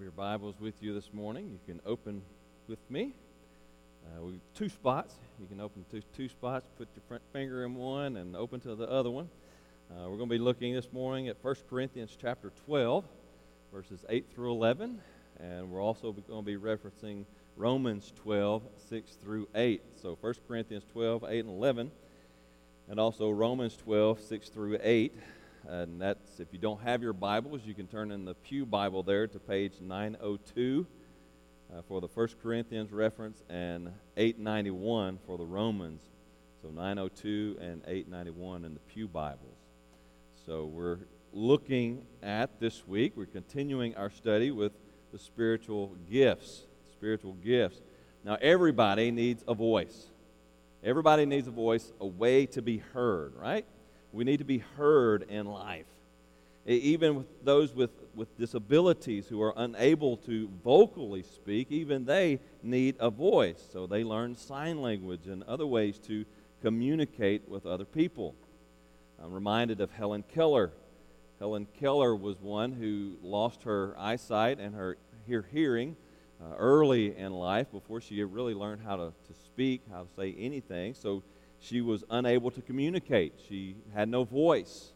have your Bibles with you this morning, you can open with me. Uh, we two spots. You can open two, two spots. Put your front finger in one and open to the other one. Uh, we're going to be looking this morning at 1 Corinthians chapter 12, verses 8 through 11, and we're also going to be referencing Romans 12, 6 through 8. So 1 Corinthians 12, 8 and 11, and also Romans 12, 6 through 8. And that's, if you don't have your Bibles, you can turn in the Pew Bible there to page 902 uh, for the First Corinthians reference and 891 for the Romans. So 902 and 891 in the Pew Bibles. So we're looking at this week, we're continuing our study with the spiritual gifts. Spiritual gifts. Now, everybody needs a voice. Everybody needs a voice, a way to be heard, right? We need to be heard in life. Even with those with, with disabilities who are unable to vocally speak, even they need a voice. So they learn sign language and other ways to communicate with other people. I'm reminded of Helen Keller. Helen Keller was one who lost her eyesight and her hear hearing uh, early in life before she really learned how to, to speak, how to say anything. So she was unable to communicate. She had no voice.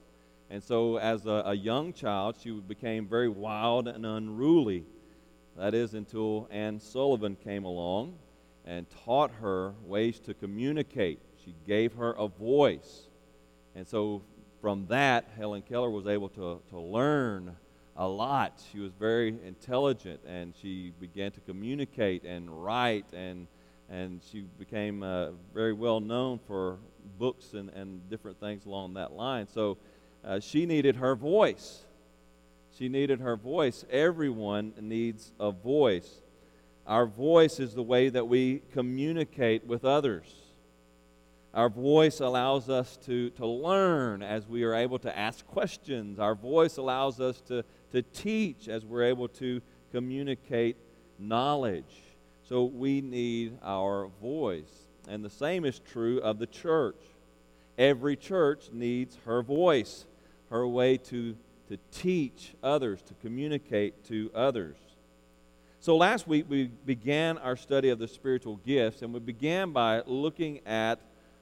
And so, as a, a, young child, she became very wild and unruly. That is until Anne Sullivan came along and taught her ways to communicate. She gave her a voice. And so, from that, Helen Keller was able to, to learn a lot. She was very intelligent and she began to communicate and write and and she became uh, very well known for books and, and different things along that line. So uh, she needed her voice. She needed her voice. Everyone needs a voice. Our voice is the way that we communicate with others. Our voice allows us to, to learn as we are able to ask questions. Our voice allows us to, to teach as we're able to communicate knowledge. So we need our voice. And the same is true of the church. Every church needs her voice, her way to, to teach others, to communicate to others. So last week we began our study of the spiritual gifts, and we began by looking at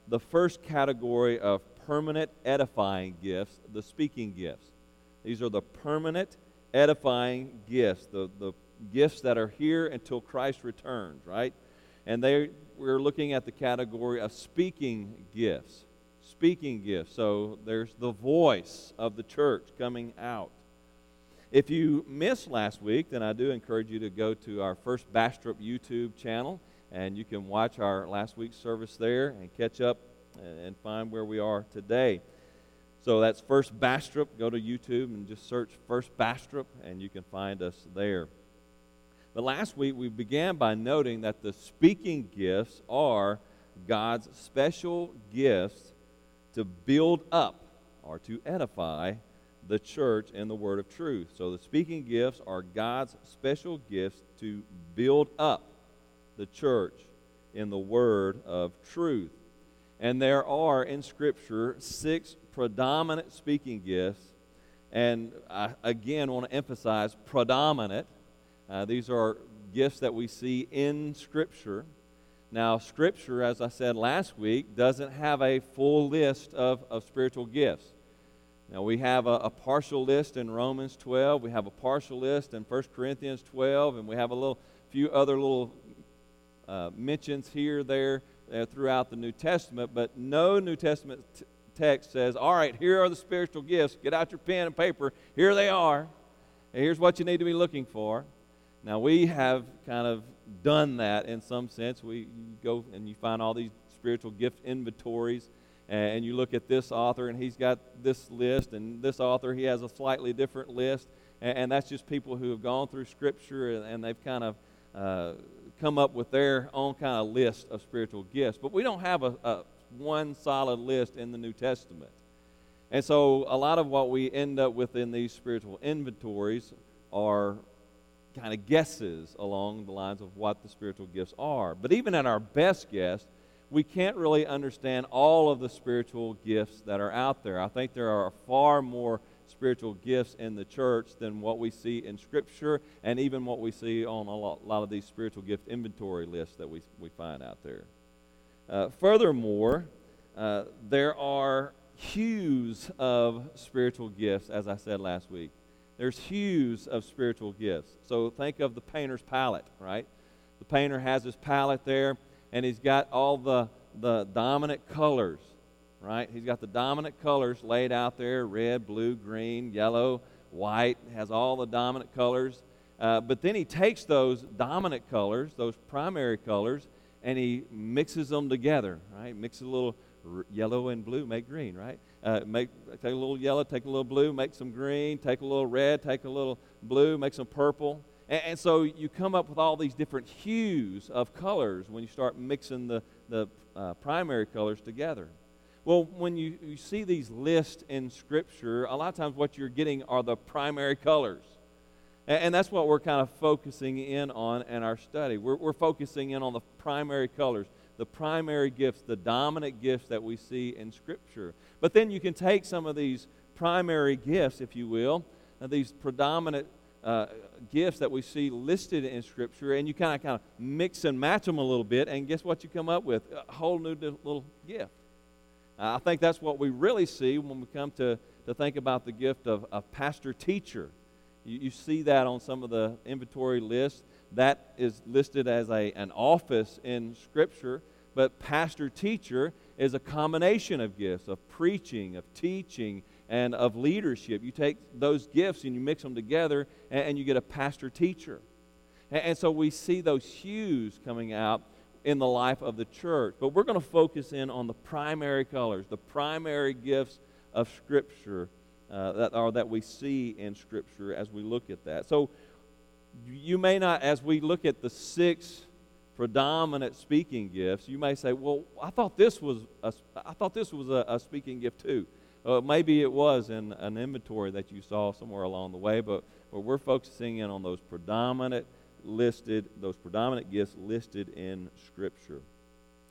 the first category of permanent edifying gifts, the speaking gifts. These are the permanent edifying gifts, the, the gifts that are here until Christ returns, right? And they we're looking at the category of speaking gifts. Speaking gifts. So there's the voice of the church coming out. If you missed last week, then I do encourage you to go to our First Bastrop YouTube channel and you can watch our last week's service there and catch up and find where we are today. So that's First Bastrop. Go to YouTube and just search First Bastrop and you can find us there. But last week we began by noting that the speaking gifts are God's special gifts to build up or to edify the church in the word of truth. So the speaking gifts are God's special gifts to build up the church in the word of truth. And there are in Scripture six predominant speaking gifts. And I again want to emphasize predominant uh, these are gifts that we see in Scripture. Now, Scripture, as I said last week, doesn't have a full list of, of spiritual gifts. Now, we have a, a, partial list in Romans 12, we have a partial list in 1 Corinthians 12, and we have a little few other little uh, mentions here, there, uh, throughout the New Testament, but no New Testament t- text says, All right, here are the spiritual gifts. Get out your pen and paper. Here they are. And here's what you need to be looking for. Now, we have kind of done that in some sense. We go and you find all these spiritual gift inventories, and you look at this author, and he's got this list, and this author, he has a slightly different list. And, that's just people who have gone through Scripture and, they've kind of uh, come up with their own kind of list of spiritual gifts. But we don't have a, a one solid list in the New Testament. And so a lot of what we end up with in these spiritual inventories are kind of guesses along the lines of what the spiritual gifts are. But even at our best guess, we can't really understand all of the spiritual gifts that are out there. I think there are far more spiritual gifts in the church than what we see in Scripture and even what we see on a lot, lot of these spiritual gift inventory lists that we, we find out there. Uh, furthermore, uh, there are hues of spiritual gifts, as I said last week. There's hues of spiritual gifts. So think of the painter's palette, right? The painter has his palette there, and he's got all the, the dominant colors, right? He's got the dominant colors laid out there red, blue, green, yellow, white, has all the dominant colors. Uh, but then he takes those dominant colors, those primary colors, and he mixes them together, right? Mixes a little r- yellow and blue, make green, right? Uh, make take a little yellow, take a little blue, make some green, take a little red, take a little blue, make some purple. And, and so you come up with all these different hues of colors when you start mixing the, the uh, primary colors together. Well, when you, you see these lists in Scripture, a lot of times what you're getting are the primary colors. And, that's what we're kind of focusing in on in our study. We're, we're focusing in on the primary colors the primary gifts, the dominant gifts that we see in Scripture. But then you can take some of these primary gifts, if you will, uh, these predominant uh, gifts that we see listed in Scripture, and you kind of kind of mix and match them a little bit, and guess what you come up with? A whole new little gift. Uh, I think that's what we really see when we come to, to think about the gift of, of pastor teacher. You, you see that on some of the inventory lists. That is listed as a, an office in Scripture. But pastor teacher is a combination of gifts of preaching, of teaching, and of leadership. You take those gifts and you mix them together, and, and you get a pastor teacher. And, and so we see those hues coming out in the life of the church. But we're going to focus in on the primary colors, the primary gifts of Scripture uh, that are that we see in Scripture as we look at that. So you may not, as we look at the six predominant speaking gifts, you may say, "Well, I thought this was a, I thought this was a, a speaking gift too." Uh, maybe it was in an inventory that you saw somewhere along the way, but, but we're focusing in on those predominant listed, those predominant gifts listed in Scripture.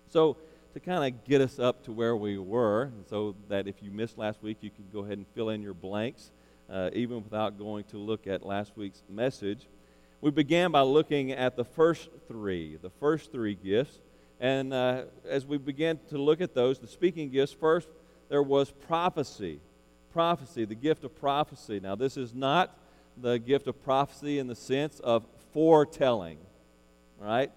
So to kind of get us up to where we were, so that if you missed last week, you can go ahead and fill in your blanks, uh, even without going to look at last week's message we began by looking at the first three, the first three gifts. And uh, as we began to look at those, the speaking gifts, first there was prophecy. Prophecy, the gift of prophecy. Now, this is not the gift of prophecy in the sense of foretelling, right?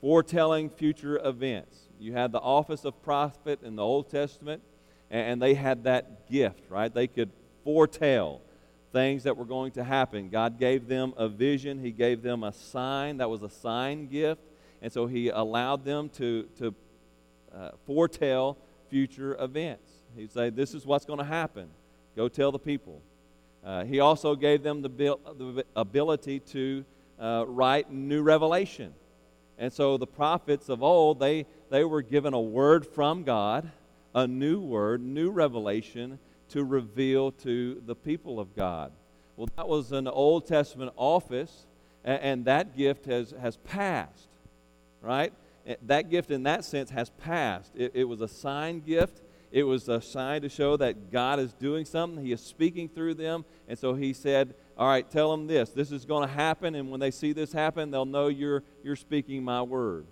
Foretelling future events. You had the office of prophet in the Old Testament, and they had that gift, right? They could foretell things that were going to happen. God gave them a vision, He gave them a sign that was a sign gift, and so He allowed them to, to uh, foretell future events. He'd say, This is what's going to happen. Go tell the people. Uh, he also gave them the, the ability to uh, write new revelation. And so the prophets of old, they, they were given a word from God, a new word, new revelation, to reveal to the people of God. Well, that was an Old Testament office, and, and that gift has, has passed, right? That gift, in that sense, has passed. It, it was a sign gift. It was a sign to show that God is doing something. He is speaking through them. And so he said, All right, tell them this. This is going to happen. And when they see this happen, they'll know you're, you're speaking my word.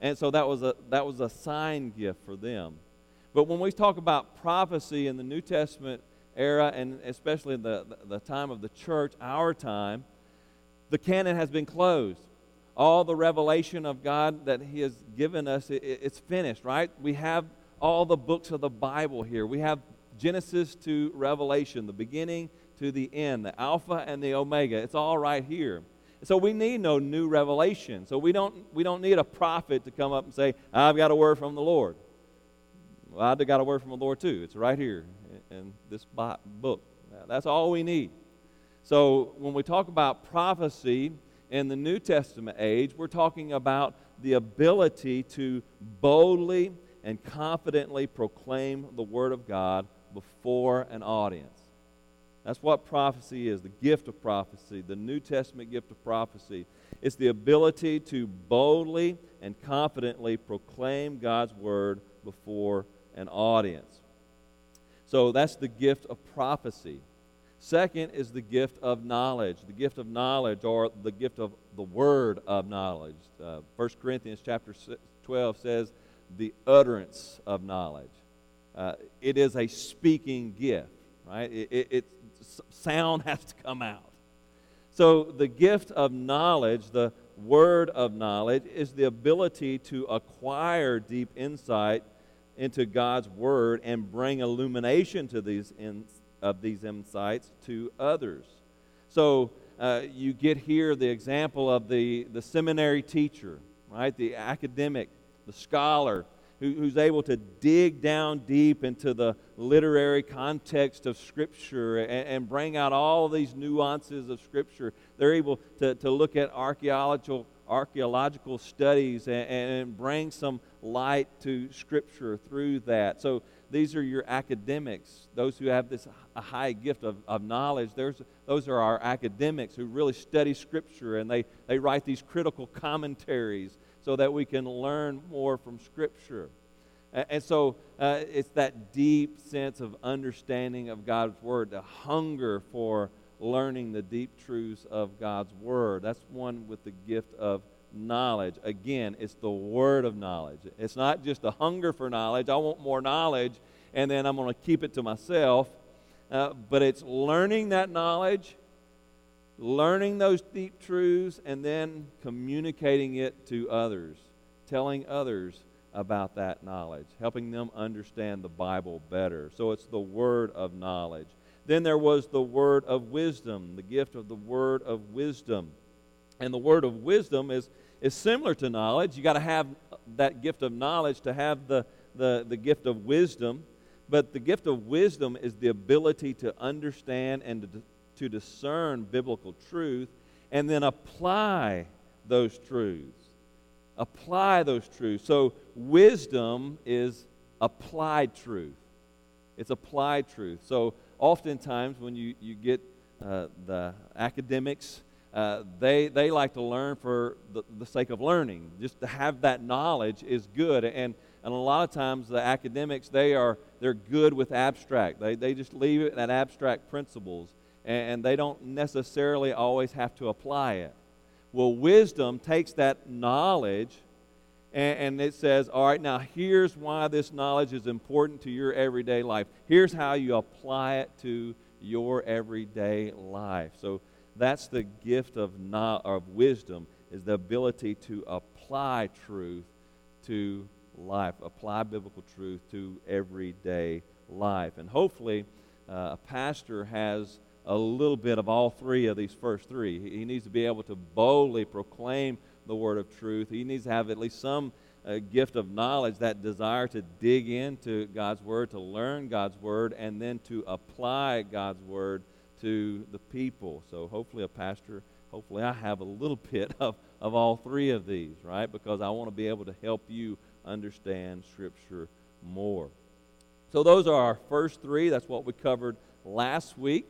And so that was, a, that was a sign gift for them. But when we talk about prophecy in the New Testament era, and especially the, the, time of the church, our time, the canon has been closed. All the revelation of God that He has given us, it, it's finished, right? We have all the books of the Bible here. We have Genesis to Revelation, the beginning to the end, the Alpha and the Omega. It's all right here. So we need no new revelation. So we don't, we don't need a prophet to come up and say, I've got a word from the Lord. Well, I got a word from the Lord too. It's right here in this book. That's all we need. So when we talk about prophecy in the New Testament age, we're talking about the ability to boldly and confidently proclaim the Word of God before an audience. That's what prophecy is the gift of prophecy, the New Testament gift of prophecy. It's the ability to boldly and confidently proclaim God's Word before an audience. So that's the gift of prophecy. Second is the gift of knowledge, the gift of knowledge or the gift of the word of knowledge. Uh, 1 Corinthians chapter 12 says the utterance of knowledge. Uh, it is a speaking gift, right? It, it, it, sound has to come out. So the gift of knowledge, the word of knowledge, is the ability to acquire deep insight into God's word and bring illumination to these in, of these insights to others. So uh, you get here the example of the, the seminary teacher, right? The academic, the scholar who, who's able to dig down deep into the literary context of Scripture and, and bring out all these nuances of Scripture. They're able to, to look at archaeological, archaeological studies and, and bring some light to Scripture through that. So these are your academics, those who have this a high gift of, of knowledge. There's, those are our academics who really study Scripture and they, they write these critical commentaries so that we can learn more from Scripture. And so uh, it's that deep sense of understanding of God's Word, the hunger for learning the deep truths of God's Word. That's one with the gift of knowledge. Again, it's the Word of knowledge. It's not just a hunger for knowledge. I want more knowledge, and then I'm going to keep it to myself. Uh, but it's learning that knowledge learning those deep truths and then communicating it to others, telling others about that knowledge, helping them understand the Bible better. So it's the word of knowledge. Then there was the word of wisdom, the gift of the word of wisdom. And the word of wisdom is, is similar to knowledge. You got to have that gift of knowledge to have the, the, the gift of wisdom. But the gift of wisdom is the ability to understand and to, to discern biblical truth and then apply those truths. Apply those truths. So, wisdom is applied truth. It's applied truth. So, oftentimes when you, you get uh, the academics, uh, they, they like to learn for the, the sake of learning. Just to have that knowledge is good. And, and a lot of times the academics, they are, they're good with abstract. They, they just leave it at abstract principles and they don't necessarily always have to apply it. Well, wisdom takes that knowledge and, it says, all right, now here's why this knowledge is important to your everyday life. Here's how you apply it to your everyday life. So that's the gift of, not, of wisdom is the ability to apply truth to life, apply biblical truth to everyday life. And hopefully, uh, a pastor has a little bit of all three of these first three. He needs to be able to boldly proclaim the word of truth. He needs to have at least some uh, gift of knowledge, that desire to dig into God's word, to learn God's word, and then to apply God's word to the people. So hopefully, a pastor, hopefully, I have a little bit of, of all three of these, right? Because I want to be able to help you understand Scripture more. So, those are our first three. That's what we covered last week.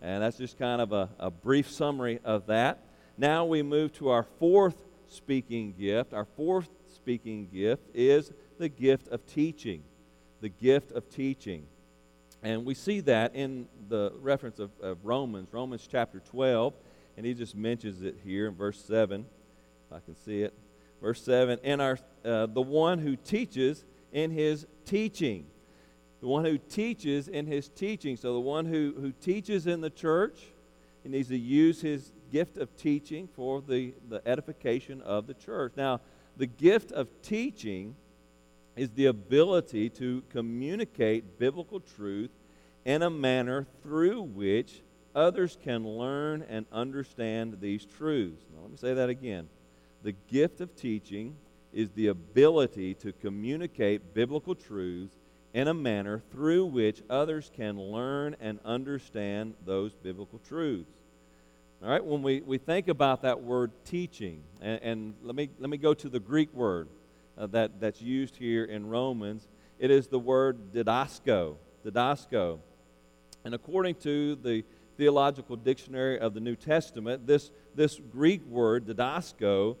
And that's just kind of a, a brief summary of that. Now we move to our fourth speaking gift. Our fourth speaking gift is the gift of teaching. The gift of teaching. And we see that in the reference of, of Romans, Romans chapter 12. And he just mentions it here in verse 7. I can see it. Verse 7 And our, uh, the one who teaches in his teaching the one who teaches in his teaching. So, the one who, who teaches in the church, he needs to use his gift of teaching for the, the edification of the church. Now, the gift of teaching is the ability to communicate biblical truth in a manner through which others can learn and understand these truths. Now, let me say that again. The gift of teaching is the ability to communicate biblical truths in a manner through which others can learn and understand those biblical truths. All right, when we, we think about that word teaching, and, and let, me, let me go to the Greek word uh, that, that's used here in Romans, it is the word didasko. Didasko. And according to the Theological Dictionary of the New Testament, this, this Greek word, didasko,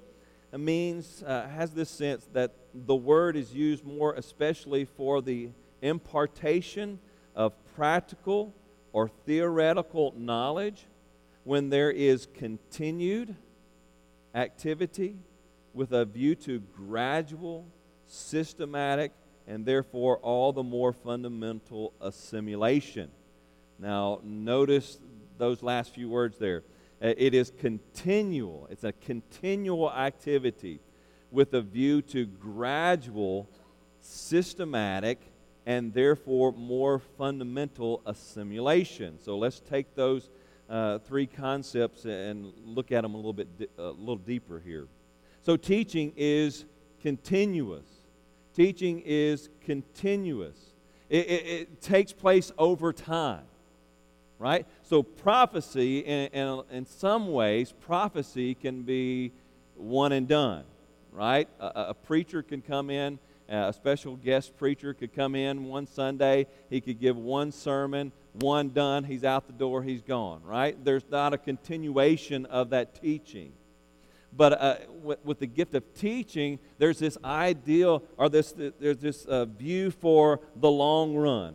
means, uh, has this sense that the word is used more especially for the impartation of practical, or theoretical knowledge when there is continued activity with a view to gradual, systematic, and therefore all the more fundamental assimilation. Now, notice those last few words there. Uh, it is continual, it's a continual activity with a view to gradual, systematic, and therefore more fundamental assimilation. So let's take those uh, three concepts and look at them a little bit di- a little deeper here. So teaching is continuous. Teaching is continuous. It, it, it takes place over time, right? So prophecy, in, in, in some ways, prophecy can be one and done, right? A, a preacher can come in a special guest preacher could come in one Sunday. He could give one sermon, one done. He's out the door, he's gone, right? There's not a continuation of that teaching. But uh, with, with, the gift of teaching, there's this ideal or this, there's this uh, view for the long run,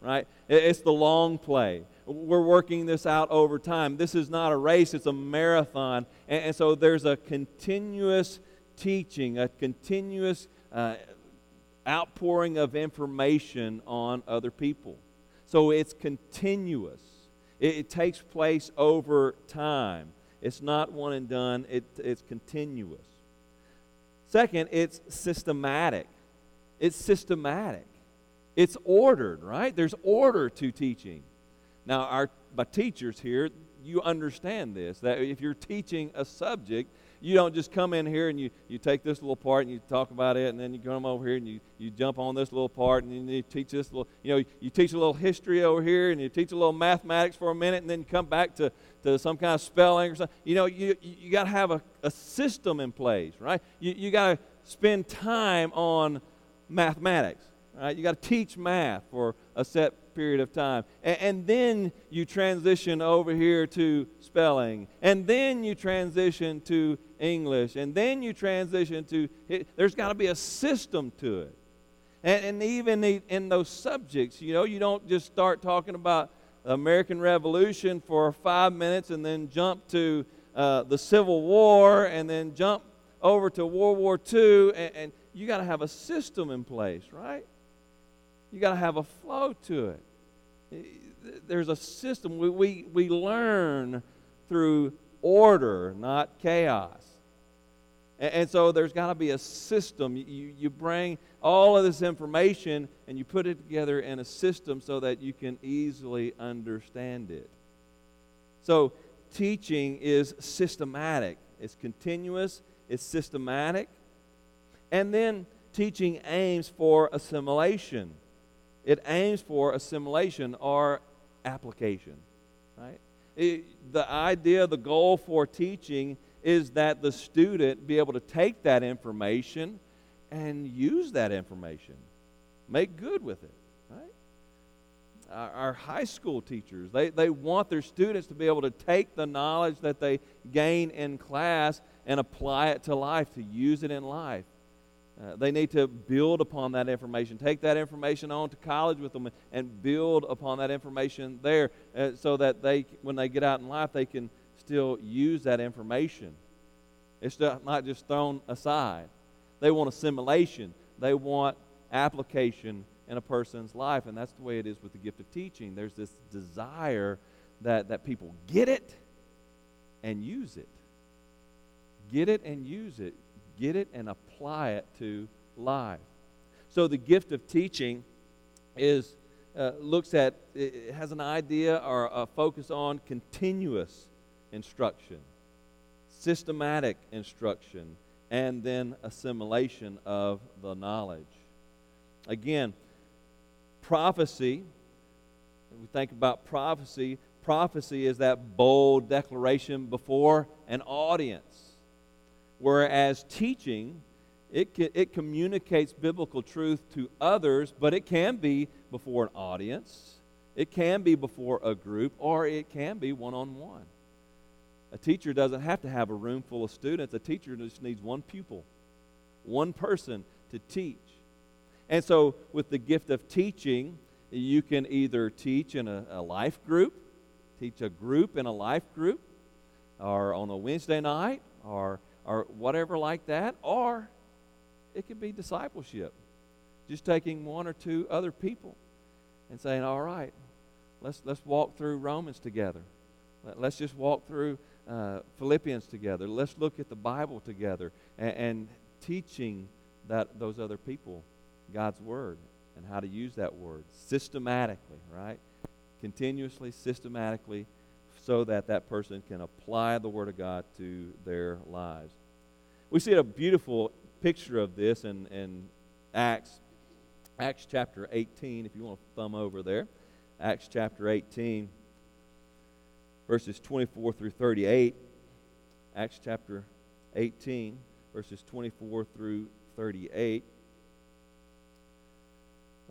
right? It's the long play. We're working this out over time. This is not a race, it's a marathon. And, and so there's a continuous teaching, a continuous uh, outpouring of information on other people. So it's continuous, it, it takes place over time. It's not one and done, it, it's continuous. Second, it's systematic. It's systematic. It's ordered, right? There's order to teaching. Now, our my teachers here, you understand this that if you're teaching a subject, you don't just come in here and you, you take this little part and you talk about it, and then you come over here and you, you jump on this little part and you teach this little, you know, you teach a little history over here and you teach a little mathematics for a minute and then come back to, to some kind of spelling or something. You know, you, you got to have a, a system in place, right? You, you got to spend time on mathematics, right? You got to teach math for a set period of time. And, and, then you transition over here to spelling. And then you transition to English. And then you transition to, there's got to be a system to it. And, and even in those subjects, you know, you don't just start talking about the American Revolution for five minutes and then jump to uh, the Civil War and then jump over to World War II. And, and you got to have a system in place, right? You got to have a flow to it. There's a system. We, we, we learn through order, not chaos. And, and so there's got to be a system. You, you bring all of this information and you put it together in a system so that you can easily understand it. So teaching is systematic, it's continuous, it's systematic. And then teaching aims for assimilation. It aims for assimilation or application, right? It, the idea, the goal for teaching is that the student be able to take that information and use that information, make good with it, right? Our, our high school teachers, they, they want their students to be able to take the knowledge that they gain in class and apply it to life, to use it in life. Uh, they need to build upon that information, take that information on to college with them, and build upon that information there uh, so that they, when they get out in life, they can still use that information. It's not just thrown aside. They want assimilation, they want application in a person's life, and that's the way it is with the gift of teaching. There's this desire that, that people get it and use it. Get it and use it get it and apply it to life. So the gift of teaching is uh, looks at has an idea or a focus on continuous instruction, systematic instruction, and then assimilation of the knowledge. Again, prophecy. we think about prophecy. Prophecy is that bold declaration before an audience Whereas teaching, it, it communicates biblical truth to others, but it can be before an audience, it can be before a group, or it can be one on one. A teacher doesn't have to have a room full of students, a teacher just needs one pupil, one person to teach. And so, with the gift of teaching, You can either teach in a, a life group, teach a group in a life group, or on a Wednesday night, or, or whatever like that, or it could be discipleship. Just taking one or two other people and saying, all right, let's, let's walk through Romans together. Let, us just walk through uh, Philippians together. Let's look at the Bible together and, and teaching that those other people God's Word and how to use that Word systematically, right? Continuously, systematically, so that that person can apply the Word of God to their lives. We see a beautiful picture of this in, in Acts, Acts chapter 18, if you want to thumb over there. Acts chapter 18, verses 24 through 38. Acts chapter 18, verses 24 through 38.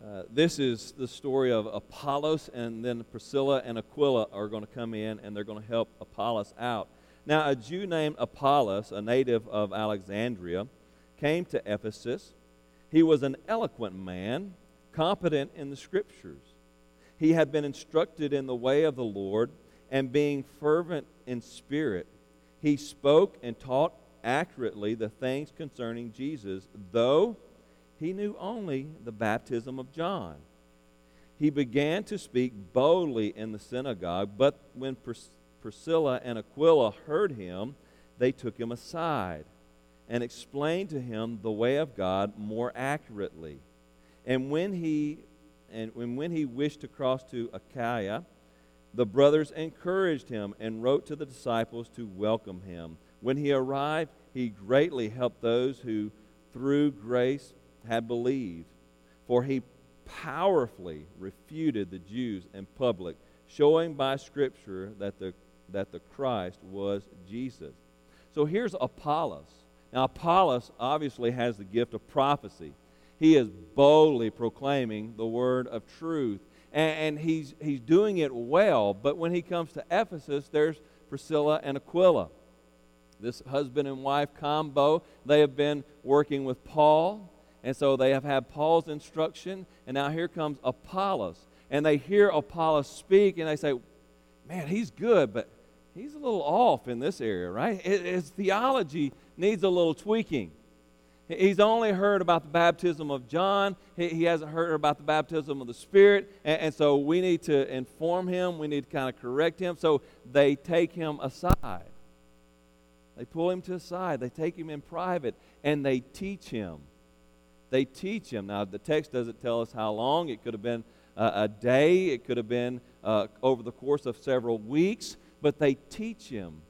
Uh, this is the story of Apollos, and then Priscilla and Aquila are going to come in and they're going to help Apollos out. Now, a Jew named Apollos, a native of Alexandria, came to Ephesus. He was an eloquent man, competent in the scriptures. He had been instructed in the way of the Lord, and being fervent in spirit, he spoke and taught accurately the things concerning Jesus, though he knew only the baptism of John. He began to speak boldly in the synagogue, but when Pris- Priscilla and Aquila heard him, they took him aside and explained to him the way of God more accurately. And when he and when he wished to cross to Achaia, the brothers encouraged him and wrote to the disciples to welcome him. When he arrived, he greatly helped those who through grace had believed, for he powerfully refuted the Jews in public, showing by Scripture that the, that the Christ was Jesus. So here's Apollos. Now, Apollos obviously has the gift of prophecy. He is boldly proclaiming the word of truth, and, and he's, he's doing it well. But when he comes to Ephesus, there's Priscilla and Aquila. This husband and wife combo, they have been working with Paul and so they have had Paul's instruction, and now here comes Apollos. And they hear Apollos speak, and they say, Man, he's good, but he's a little off in this area, right? His theology needs a little tweaking. He's only heard about the baptism of John. He, hasn't heard about the baptism of the Spirit. And, and, so we need to inform him. We need to kind of correct him. So they take him aside. They pull him to the side. They take him in private and they teach him they teach him. Now, the text doesn't tell us how long. It could have been uh, a day, it could have been uh, over the course of several weeks, but they teach him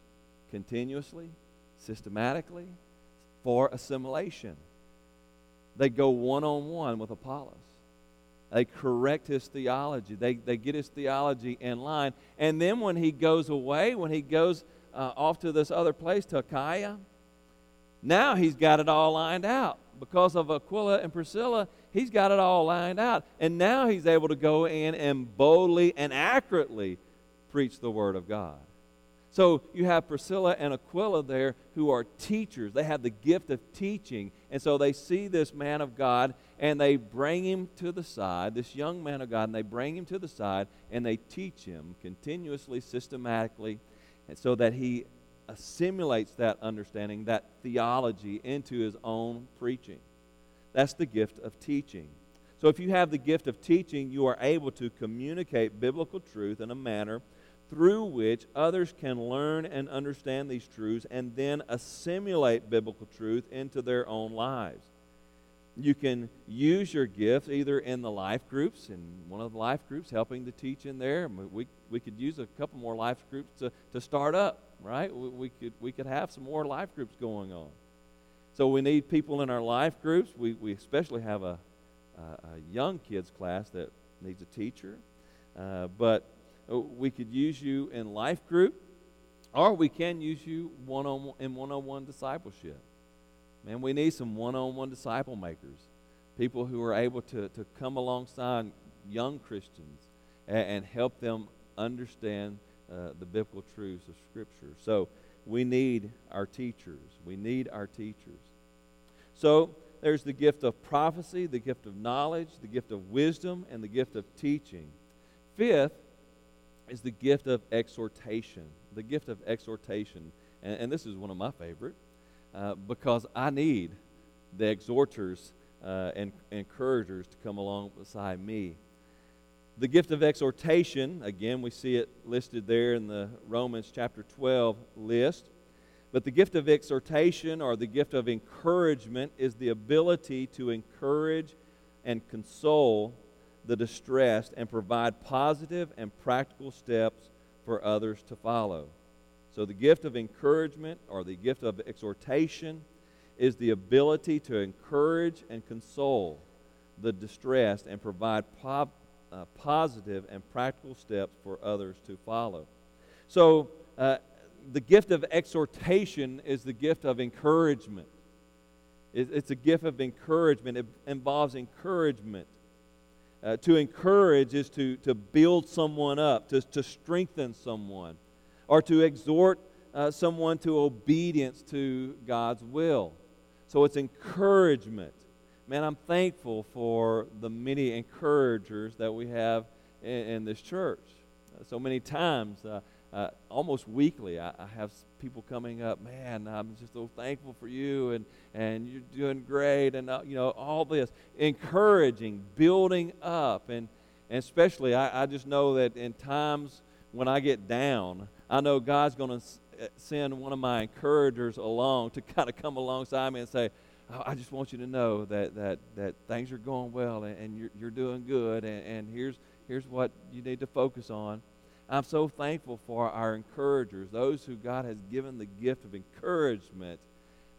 continuously, systematically, for assimilation. They go one on one with Apollos. They correct his theology. They, they get his theology in line. And then when he goes away, when he goes uh, off to this other place, to Achaia, now he's got it all lined out because of Aquila and Priscilla, he's got it all lined out. And now he's able to go in and boldly and accurately preach the Word of God. So you have Priscilla and Aquila there who are teachers. They have the gift of teaching. And so they see this man of God and they bring him to the side, this young man of God, and they bring him to the side and they teach him continuously, systematically, and so that he assimilates that understanding, that theology, into his own preaching. That's the gift of teaching. So, if you have the gift of teaching, you are able to communicate biblical truth in a manner through which others can learn and understand these truths and then assimilate biblical truth into their own lives. You can use your gift either in the life groups, in one of the life groups, helping to teach in there. We, we could use a couple more life groups to, to start up right? We, we, could, we could have some more life groups going on. So we need people in our life groups. We, we especially have a, a, a young kids class that needs a teacher. Uh, but we could use you in life group, or we can use you one on in one-on-one discipleship. Man, we need some one-on-one disciple makers, people who are able to, to come alongside young Christians and, and help them understand uh, the biblical truths of Scripture. So we need our teachers. We need our teachers. So there's the gift of prophecy, the gift of knowledge, the gift of wisdom, and the gift of teaching. Fifth is the gift of exhortation. The gift of exhortation. And, and this is one of my favorite uh, because I need the exhorters uh, and encouragers to come along beside me. The gift of exhortation, again, we see it listed there in the Romans chapter 12 list. But the gift of exhortation or the gift of encouragement is the ability to encourage and console the distressed and provide positive and practical steps for others to follow. So, the gift of encouragement or the gift of exhortation is the ability to encourage and console the distressed and provide po- uh, positive and practical steps for others to follow. So, uh, the gift of exhortation is the gift of encouragement. It's a gift of encouragement, it involves encouragement. Uh, to encourage is to, to build someone up, to, to strengthen someone, or to exhort uh, someone to obedience to God's will. So it's encouragement. Man, I'm thankful for the many encouragers that we have in, in this church. Uh, so many times, uh, almost weekly, I, I, have people coming up, man, I'm just so thankful for you, and, and you're doing great, and, uh, you know, all this. Encouraging, building up, and, and especially, I, I just know that in times when I get down, I know God's going to uh, send one of my encouragers along to kind of come alongside me and say, oh, I just want you to know that, that, that things are going well and, and you're, you're doing good, and, and here's, here's what you need to focus on. I'm so thankful for our encouragers, those who God has given the gift of encouragement.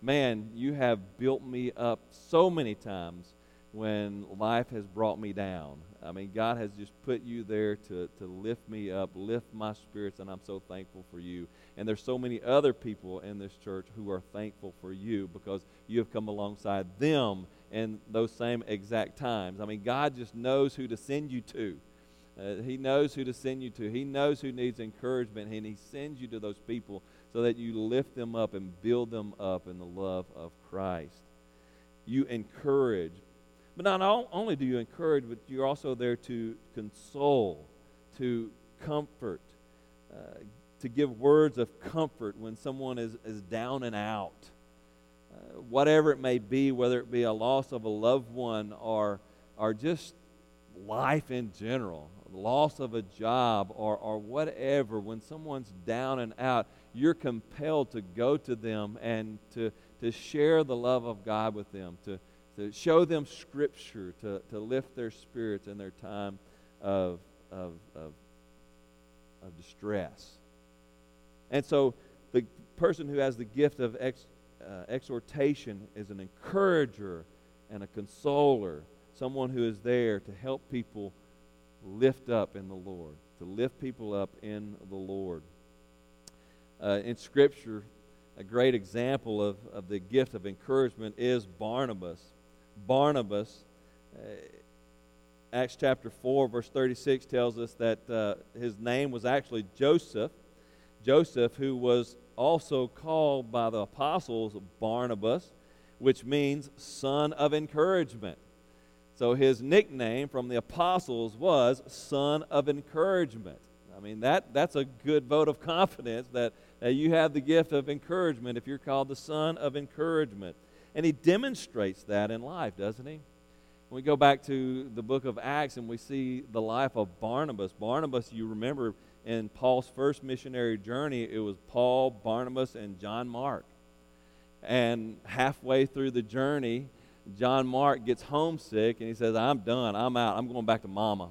Man, you have built me up so many times when life has brought me down. I mean, God has just put you there to, to lift me up, lift my spirits, and I'm so thankful for you. And there's so many other people in this church who are thankful for you because you have come alongside them in those same exact times. I mean, God just knows who to send you to. Uh, he knows who to send you to. He knows who needs encouragement, and He sends you to those people so that you lift them up and build them up in the love of Christ. You encourage. But not only do you encourage, but you're also there to console, to comfort, uh, to give words of comfort when someone is, is down and out. Uh, whatever it may be, whether it be a loss of a loved one or, or just life in general loss of a job or, or whatever, when someone's down and out, you're compelled to go to them and to, to share the love of God with them, to, to show them Scripture, to, to lift their spirits in their time of, of, of, of distress. And so the person who has the gift of ex, uh, exhortation is an encourager and a consoler, someone who is there to help people lift up in the Lord, to lift people up in the Lord. Uh, in Scripture, a great example of, of the gift of encouragement is Barnabas. Barnabas, uh, Acts chapter 4, verse 36 tells us that uh, his name was actually Joseph. Joseph, who was also called by the apostles Barnabas, which means son of encouragement. So his nickname from the apostles was Son of Encouragement. I mean, that, that's a good vote of confidence that, that you have the gift of encouragement if you're called the Son of Encouragement. And he demonstrates that in life, doesn't he? When we go back to the book of Acts and we see the life of Barnabas, Barnabas, you remember in Paul's first missionary journey, it was Paul, Barnabas, and John Mark. And halfway through the journey, John Mark gets homesick and he says, I'm done. I'm out. I'm going back to mama.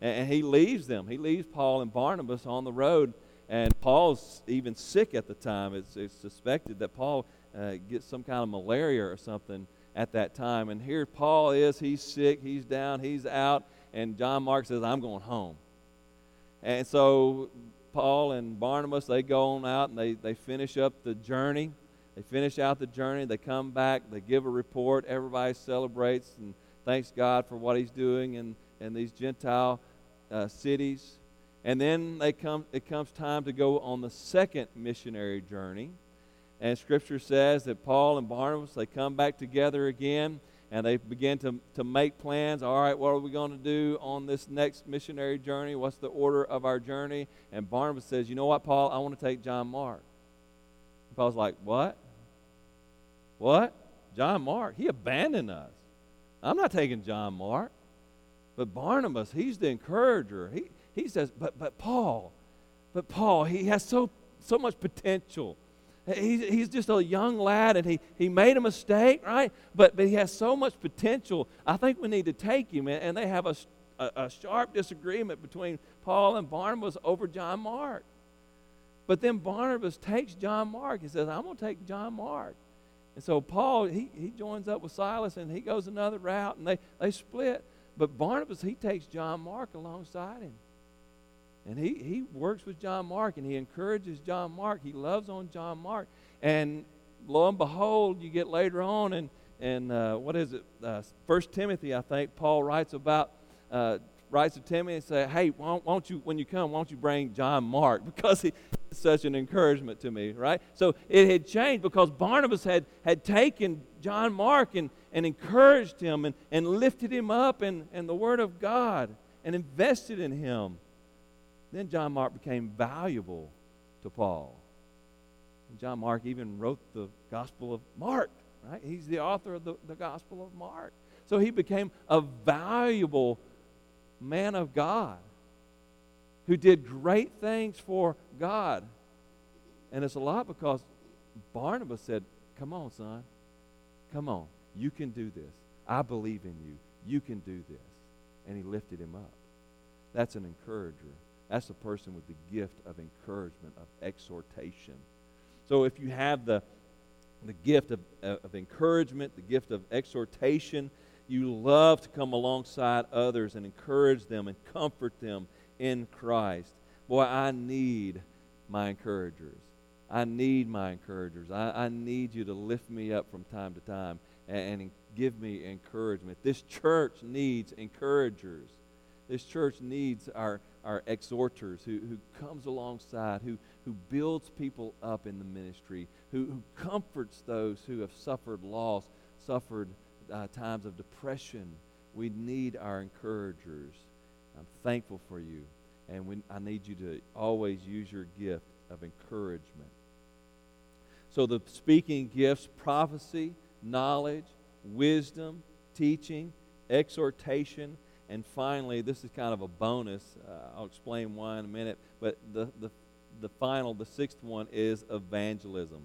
And, he leaves them. He leaves Paul and Barnabas on the road. And Paul's even sick at the time. It's, it's suspected that Paul uh, gets some kind of malaria or something at that time. And here Paul is. He's sick. He's down. He's out. And John Mark says, I'm going home. And so Paul and Barnabas, they go on out and they, they finish up the journey. They finish out the journey, they come back, they give a report, everybody celebrates and thanks God for what He's doing in, in these Gentile uh, cities. And then they come, it comes time to go on the second missionary journey. And Scripture says that Paul and Barnabas, they come back together again and they begin to, to make plans. All right, what are we going to do on this next missionary journey? What's the order of our journey? And Barnabas says, You know what, Paul? I want to take John Mark. Paul's like, What? What? John Mark? He abandoned us. I'm not taking John Mark. But Barnabas, he's the encourager. He, he says, But, but Paul, but Paul, he has so, so much potential. He's, he's just a young lad and he, he made a mistake, right? But, but he has so much potential. I think we need to take him. And, and they have a, a, a sharp disagreement between Paul and Barnabas over John Mark. But then Barnabas takes John Mark. He says, I'm going to take John Mark. And so Paul, he, he joins up with Silas and he goes another route and they, they split. But Barnabas, he takes John Mark alongside him. And he, he works with John Mark and he encourages John Mark. He loves on John Mark. And lo and behold, you get later on, and, and uh, what is it? Uh, First Timothy, I think, Paul writes about, uh, writes to Timothy and say, hey, why won't you, when you come, why don't you bring John Mark? Because he such an encouragement to me, right? So it had changed because Barnabas had, had taken John Mark and, and encouraged him and, and lifted him up in, in the Word of God and invested in him. Then John Mark became valuable to Paul. And John Mark even wrote the Gospel of Mark, right? He's the author of the, the Gospel of Mark. So he became a valuable man of God who did great things for God. And it's a lot because Barnabas said, Come on, son. Come on. You can do this. I believe in you. You can do this. And he lifted him up. That's an encourager. That's a person with the gift of encouragement, of exhortation. So if you have the, the gift of, of encouragement, the gift of exhortation, you love to come alongside others and encourage them and comfort them in Christ. Boy, I need my encouragers. I need my encouragers. I, I need you to lift me up from time to time and, and give me encouragement. This church needs encouragers. This church needs our, our exhorters who, who comes alongside, who, who builds people up in the ministry, who, who comforts those who have suffered loss, suffered uh, times of depression. We need our encouragers. I'm thankful for you. And we, I need you to always use your gift of encouragement. So the speaking gifts prophecy, knowledge, wisdom, teaching, exhortation, and finally, this is kind of a bonus. Uh, I'll explain why in a minute. But the, the, the final, the sixth one is evangelism.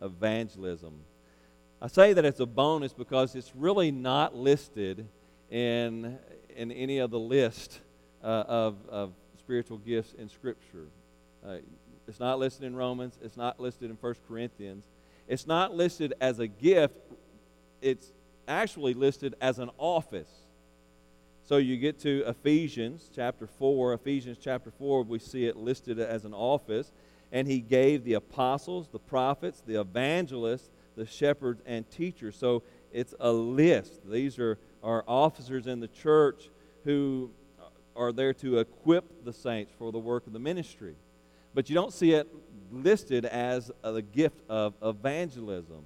Evangelism. I say that it's a bonus because it's really not listed in, in any of the list uh, of, of spiritual gifts in Scripture. Uh, it's not listed in Romans. It's not listed in 1 Corinthians. It's not listed as a gift. It's actually listed as an office. So you get to Ephesians chapter 4. Ephesians chapter 4, we see it listed as an office. And he gave the apostles, the prophets, the evangelists, the shepherds, and teachers. So it's a list. These are, are officers in the church who are there to equip the saints for the work of the ministry. But you don't see it listed as a gift of evangelism.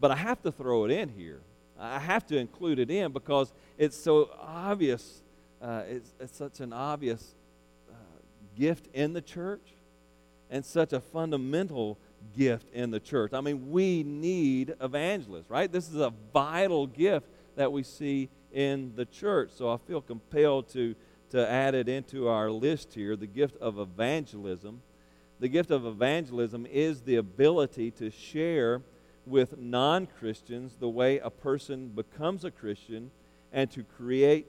But I have to throw it in here. I have to include it in because it's so obvious. Uh, it's, it's, such an obvious uh, gift in the church and such a fundamental gift in the church. I mean, we need evangelists, right? This is a vital gift that we see in the church. So I feel compelled to, to add it into our list here the gift of evangelism. The gift of evangelism is the ability to share with non Christians the way a person becomes a Christian and to create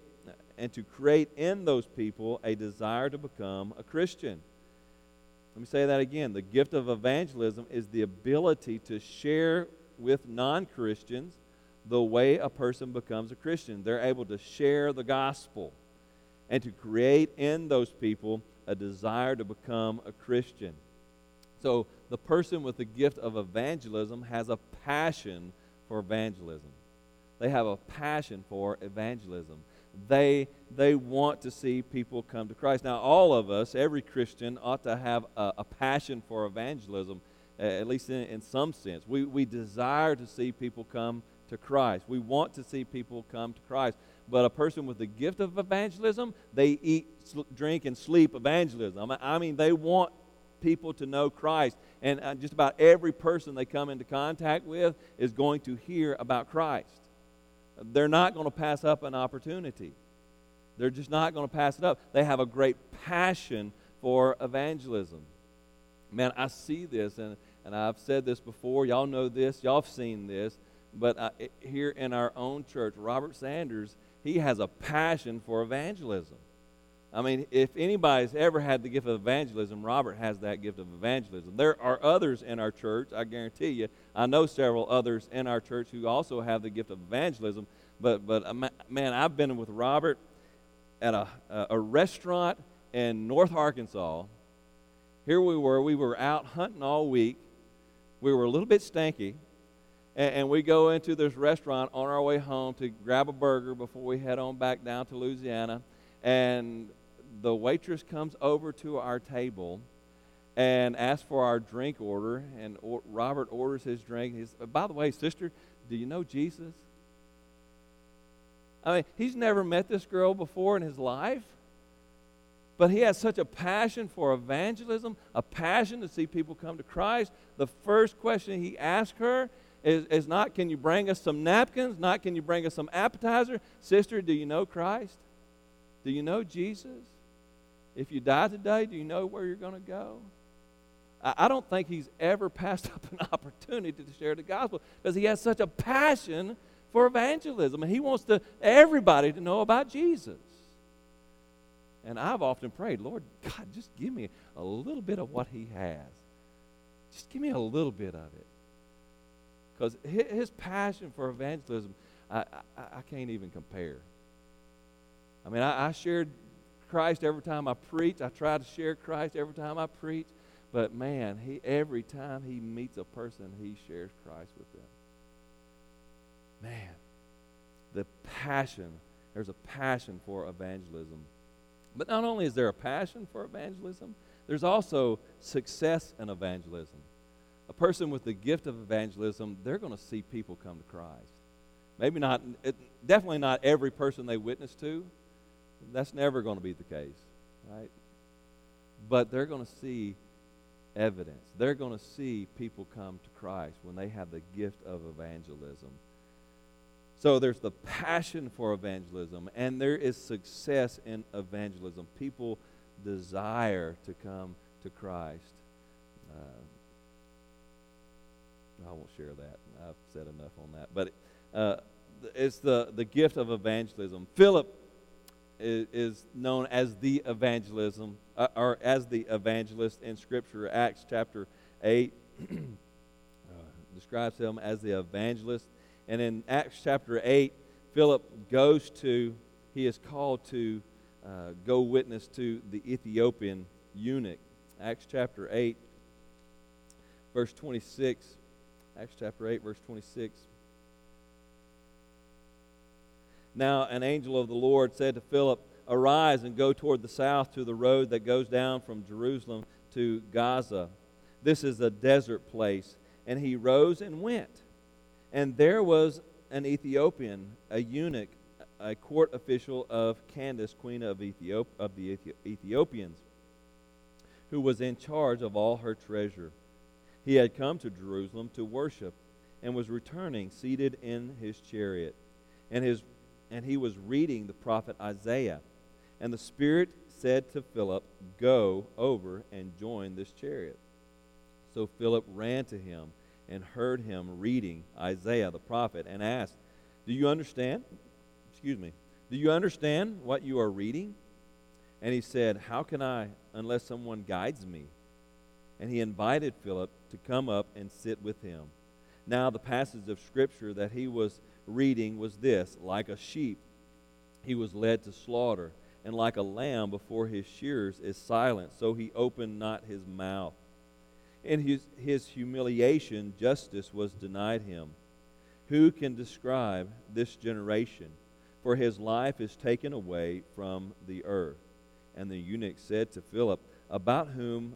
and to create in those people a desire to become a Christian. Let me say that again. The gift of evangelism is the ability to share with non Christians the way a person becomes a Christian. They're able to share the gospel and to create in those people a desire to become a Christian. So, the person with the gift of evangelism has a passion for evangelism. They have a passion for evangelism. They, they want to see people come to Christ. Now, all of us, every Christian, ought to have a, a passion for evangelism. at least in, in some sense. We, we desire to see people come to Christ. We want to see people come to Christ. But a person with the gift of evangelism, they eat, sl- drink, and sleep evangelism. I mean, they want people to know Christ. And uh, just about every person they come into contact with is going to hear about Christ. They're not going to pass up an opportunity. They're just not going to pass it up. They have a great passion for evangelism. Man, I see this, and, and I've said this before. Y'all know this. Y'all have seen this. But uh, here in our own church, Robert Sanders, he has a passion for evangelism. I mean, if anybody's ever had the gift of evangelism, Robert has that gift of evangelism. There are others in our church, I guarantee you. I know several others in our church who also have the gift of evangelism. But, but uh, man, I've been with Robert at a, a restaurant in North Arkansas. Here we were. We were out hunting all week. We were a little bit stanky. And, and we go into this restaurant on our way home to grab a burger before we head on back down to Louisiana. And the waitress comes over to our table and asks for our drink order. And Robert orders his drink. He's, uh, by the way, sister, do you know Jesus? I mean, he's never met this girl before in his life, but he has such a passion for evangelism, a passion to see people come to Christ. The first question he asks her is, is not, Can you bring us some napkins? Not, Can you bring us some appetizer? Sister, do you know Christ? Do you know Jesus? If you die today, do you know where you're going to go? I don't think he's ever passed up an opportunity to share the gospel because he has such a passion for evangelism and he wants to everybody to know about Jesus. And I've often prayed, Lord God, just give me a little bit of what he has. Just give me a little bit of it. Because his passion for evangelism, I, I, I can't even compare. I mean, I, I shared Christ every time I preach. I try to share Christ every time I preach. But man, he every time he meets a person, he shares Christ with them. Man, the passion, there's a passion for evangelism. But not only is there a passion for evangelism, there's also success in evangelism. A person with the gift of evangelism, they're going to see people come to Christ. Maybe not, it, definitely not every person they witness to, that's never going to be the case, right? But they're going to see evidence. They're going to see people come to Christ when they have the gift of evangelism. So there's the passion for evangelism, and there is success in evangelism. People desire to come to Christ. Uh, I won't share that. I've said enough on that. But uh, it's the, the gift of evangelism. Philip is, is known as the evangelism, uh, or as the evangelist in Scripture. Acts chapter 8 uh, describes him as the evangelist. And in Acts chapter 8, Philip goes to, he is called to uh, go witness to the Ethiopian eunuch. Acts chapter 8, verse 26. Acts chapter 8, verse 26. Now an angel of the Lord said to Philip, Arise and go toward the south to the road that goes down from Jerusalem to Gaza. This is a desert place. And he rose and went. And there was an Ethiopian, a eunuch, a court official of Candace, queen of, Ethiop- of the Ethiopians, who was in charge of all her treasure. He had come to Jerusalem to worship and was returning seated in his chariot. And his and he was reading the prophet Isaiah. And the Spirit said to Philip, Go over and join this chariot. So Philip ran to him and heard him reading Isaiah the prophet and asked, Do you understand? Excuse me. Do you understand what you are reading? And he said, How can I unless someone guides me? And he invited Philip to come up and sit with him. Now, the passage of Scripture that he was reading was this Like a sheep, he was led to slaughter, and like a lamb before his shears is silent, so he opened not his mouth. In his, his humiliation, justice was denied him. Who can describe this generation? For his life is taken away from the earth. And the eunuch said to Philip, About whom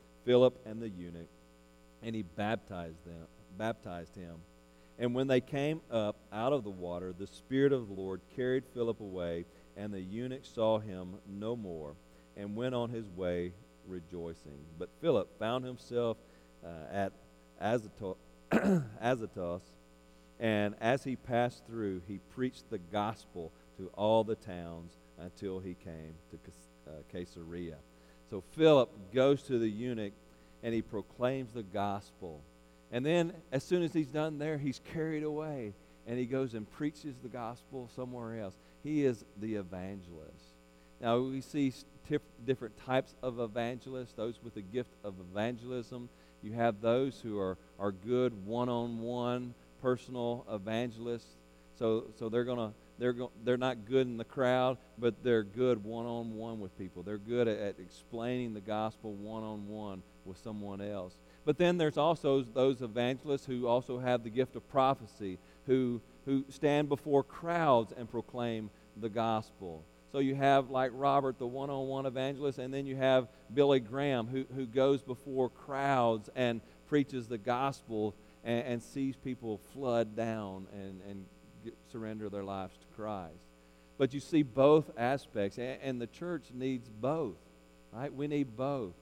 Philip and the eunuch, and he baptized them, baptized him. And when they came up out of the water, the Spirit of the Lord carried Philip away, and the eunuch saw him no more, and went on his way rejoicing. But Philip found himself uh, at Azotus, and as he passed through, he preached the gospel to all the towns until he came to uh, Caesarea. So Philip goes to the eunuch and he proclaims the gospel. And then, as soon as he's done there, he's carried away and he goes and preaches the gospel somewhere else. He is the evangelist. Now, we see different types of evangelists, those with the gift of evangelism. You have those who are, are good one on one personal evangelists. So, so they're going to they're, go- they're not good in the crowd, but they're good one on one with people. They're good at, at explaining the gospel one on one with someone else. But then there's also those evangelists who also have the gift of prophecy, who, who stand before crowds and proclaim the gospel. So you have like Robert, the one on one evangelist, and then you have Billy Graham, who, who goes before crowds and preaches the gospel and, and sees people flood down and, and get, surrender their lives to Christ. But you see both aspects, and, and the church needs both, right? We need both.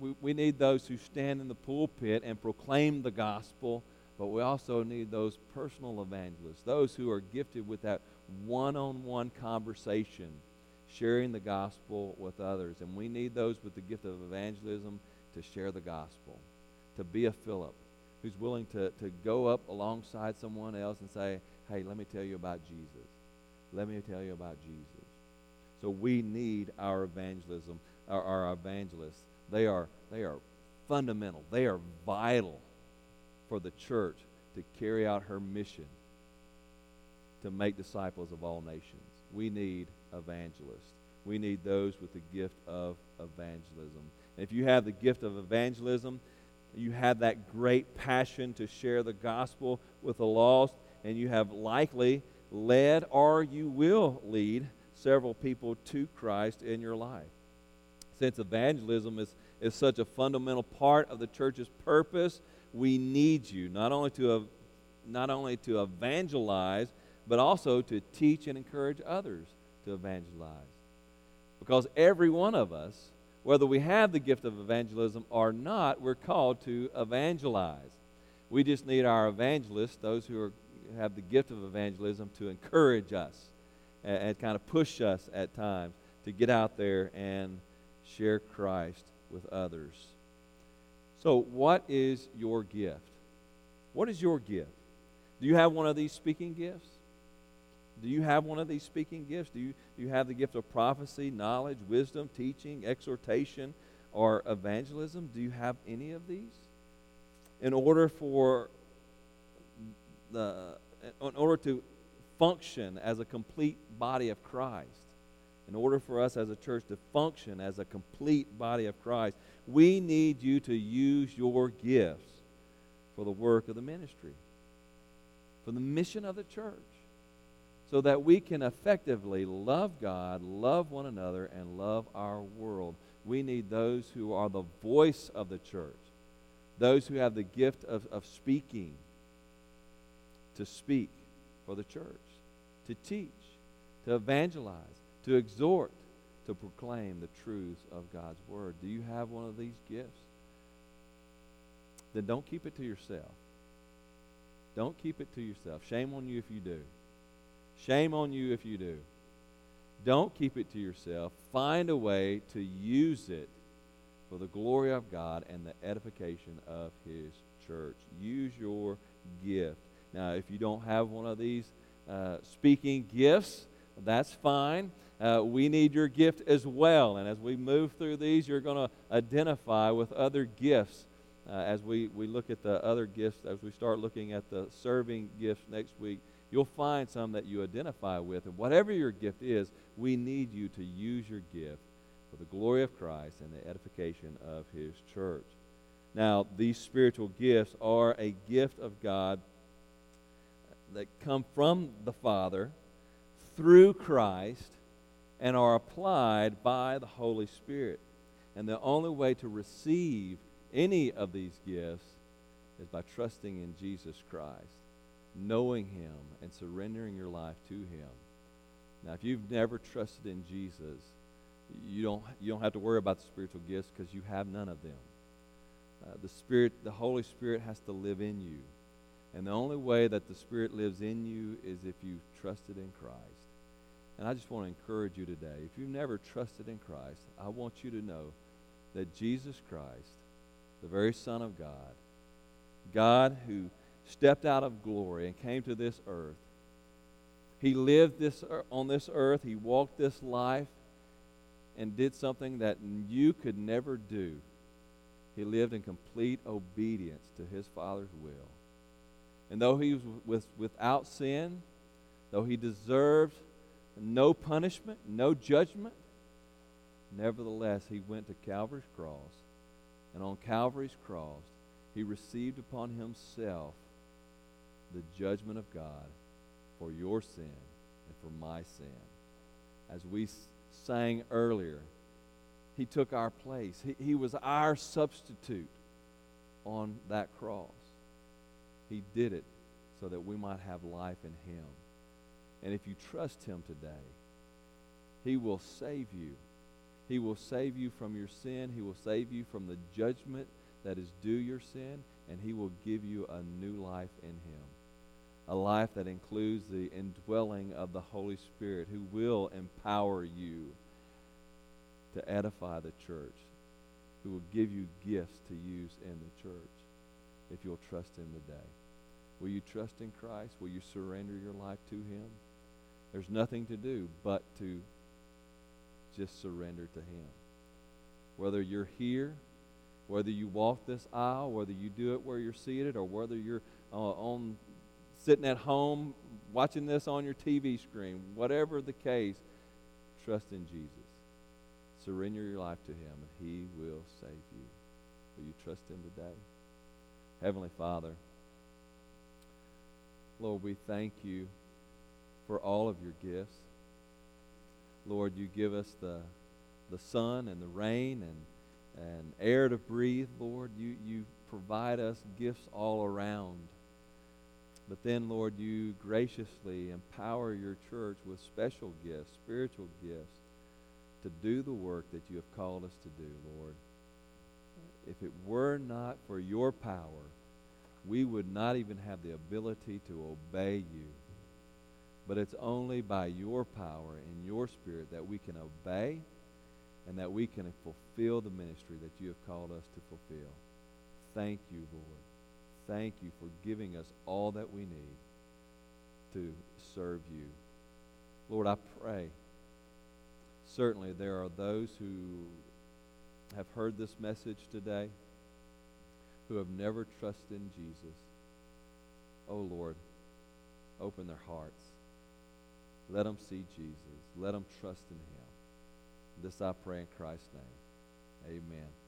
We, we need those who stand in the pulpit and proclaim the gospel, but we also need those personal evangelists, those who are gifted with that one on one conversation, sharing the gospel with others. And we need those with the gift of evangelism to share the gospel, to be a Philip who's willing to, to go up alongside someone else and say, hey, let me tell you about Jesus. Let me tell you about Jesus. So we need our evangelism, our, our evangelists. They are, they are fundamental. They are vital for the church to carry out her mission to make disciples of all nations. We need evangelists. We need those with the gift of evangelism. And if you have the gift of evangelism, you have that great passion to share the gospel with the lost, and you have likely led or you will lead several people to Christ in your life. Since evangelism is, is such a fundamental part of the church's purpose, we need you not only to, not only to evangelize, but also to teach and encourage others to evangelize. Because every one of us, whether we have the gift of evangelism or not, we're called to evangelize. We just need our evangelists, those who are, have the gift of evangelism, to encourage us and, and kind of push us at times to get out there and share Christ with others. So, what is your gift? What is your gift? Do you have one of these speaking gifts? Do you have one of these speaking gifts? Do you, do you have the gift of prophecy, knowledge, wisdom, teaching, exhortation, or evangelism? Do you have any of these? In order for the in order to function as a complete body of Christ, in order for us as a church to function as a complete body of Christ, we need you to use your gifts for the work of the ministry, for the mission of the church so that we can effectively love God, love one another, and love our world. We need those who are the voice of the church, those who have the gift of, of speaking, to speak for the church, to teach, to evangelize, to exhort, to proclaim the truths of God's Word. Do you have one of these gifts? Then don't keep it to yourself. Don't keep it to yourself. Shame on you if you do. Shame on you if you do. Don't keep it to yourself. Find a way to use it for the glory of God and the edification of His church. Use your gift. Now, if you don't have one of these uh, speaking gifts, that's fine. Uh, we need your gift as well. And as we move through these, you're going to identify with other gifts uh, as we, we look at the other gifts, as we start looking at the serving gifts next week. You'll find some that you identify with. And whatever your gift is, we need you to use your gift for the glory of Christ and the edification of His church. Now, these spiritual gifts are a gift of God that come from the Father through Christ and are applied by the Holy Spirit. And the only way to receive any of these gifts is by trusting in Jesus Christ, knowing Him, and surrendering your life to Him. Now, if you've never trusted in Jesus, you don't, you don't have to worry about the spiritual gifts because you have none of them. Uh, the Spirit, the Holy Spirit has to live in you. And the only way that the Spirit lives in you is if you've trusted in Christ. And I just want to encourage you today. If you've never trusted in Christ, I want you to know that Jesus Christ, the very Son of God, God who stepped out of glory and came to this earth, he lived this on this earth, he walked this life and did something that you could never do. He lived in complete obedience to his Father's will. And though he was with, without sin, though he deserved no punishment, no judgment, nevertheless, he went to Calvary's cross. And on Calvary's cross, he received upon himself the judgment of God for your sin and for my sin. As we sang earlier, he took our place. He, he was our substitute on that cross. He did it so that we might have life in Him. And if you trust Him today, He will save you. He will save you from your sin. He will save you from the judgment that is due your sin. And He will give you a new life in Him. A life that includes the indwelling of the Holy Spirit who will empower you to edify the church, who will give you gifts to use in the church if you'll trust Him today. Will you trust in Christ? Will you surrender your life to Him? There's nothing to do but to just surrender to Him. Whether you're here, whether you walk this aisle, whether you do it where you're seated, or whether you're uh, on sitting at home watching this on your TV screen, whatever the case, trust in Jesus. Surrender your life to Him, and He will save you. Will you trust Him today? Heavenly Father, Lord, we thank you for all of your gifts. Lord, you give us the, the sun and the rain and, and air to breathe, Lord. You, you provide us gifts all around. But then, Lord, you graciously empower your church with special gifts, spiritual gifts, to do the work that you have called us to do, Lord. If it were not for your power, we would not even have the ability to obey you. But it's only by your power and your spirit that we can obey and that we can fulfill the ministry that you have called us to fulfill. Thank you, Lord. Thank you for giving us all that we need to serve you. Lord, I pray. Certainly, there are those who have heard this message today who have never trusted in Jesus. Oh Lord, open their hearts. Let them see Jesus. Let them trust in him. This I pray in Christ's name. Amen.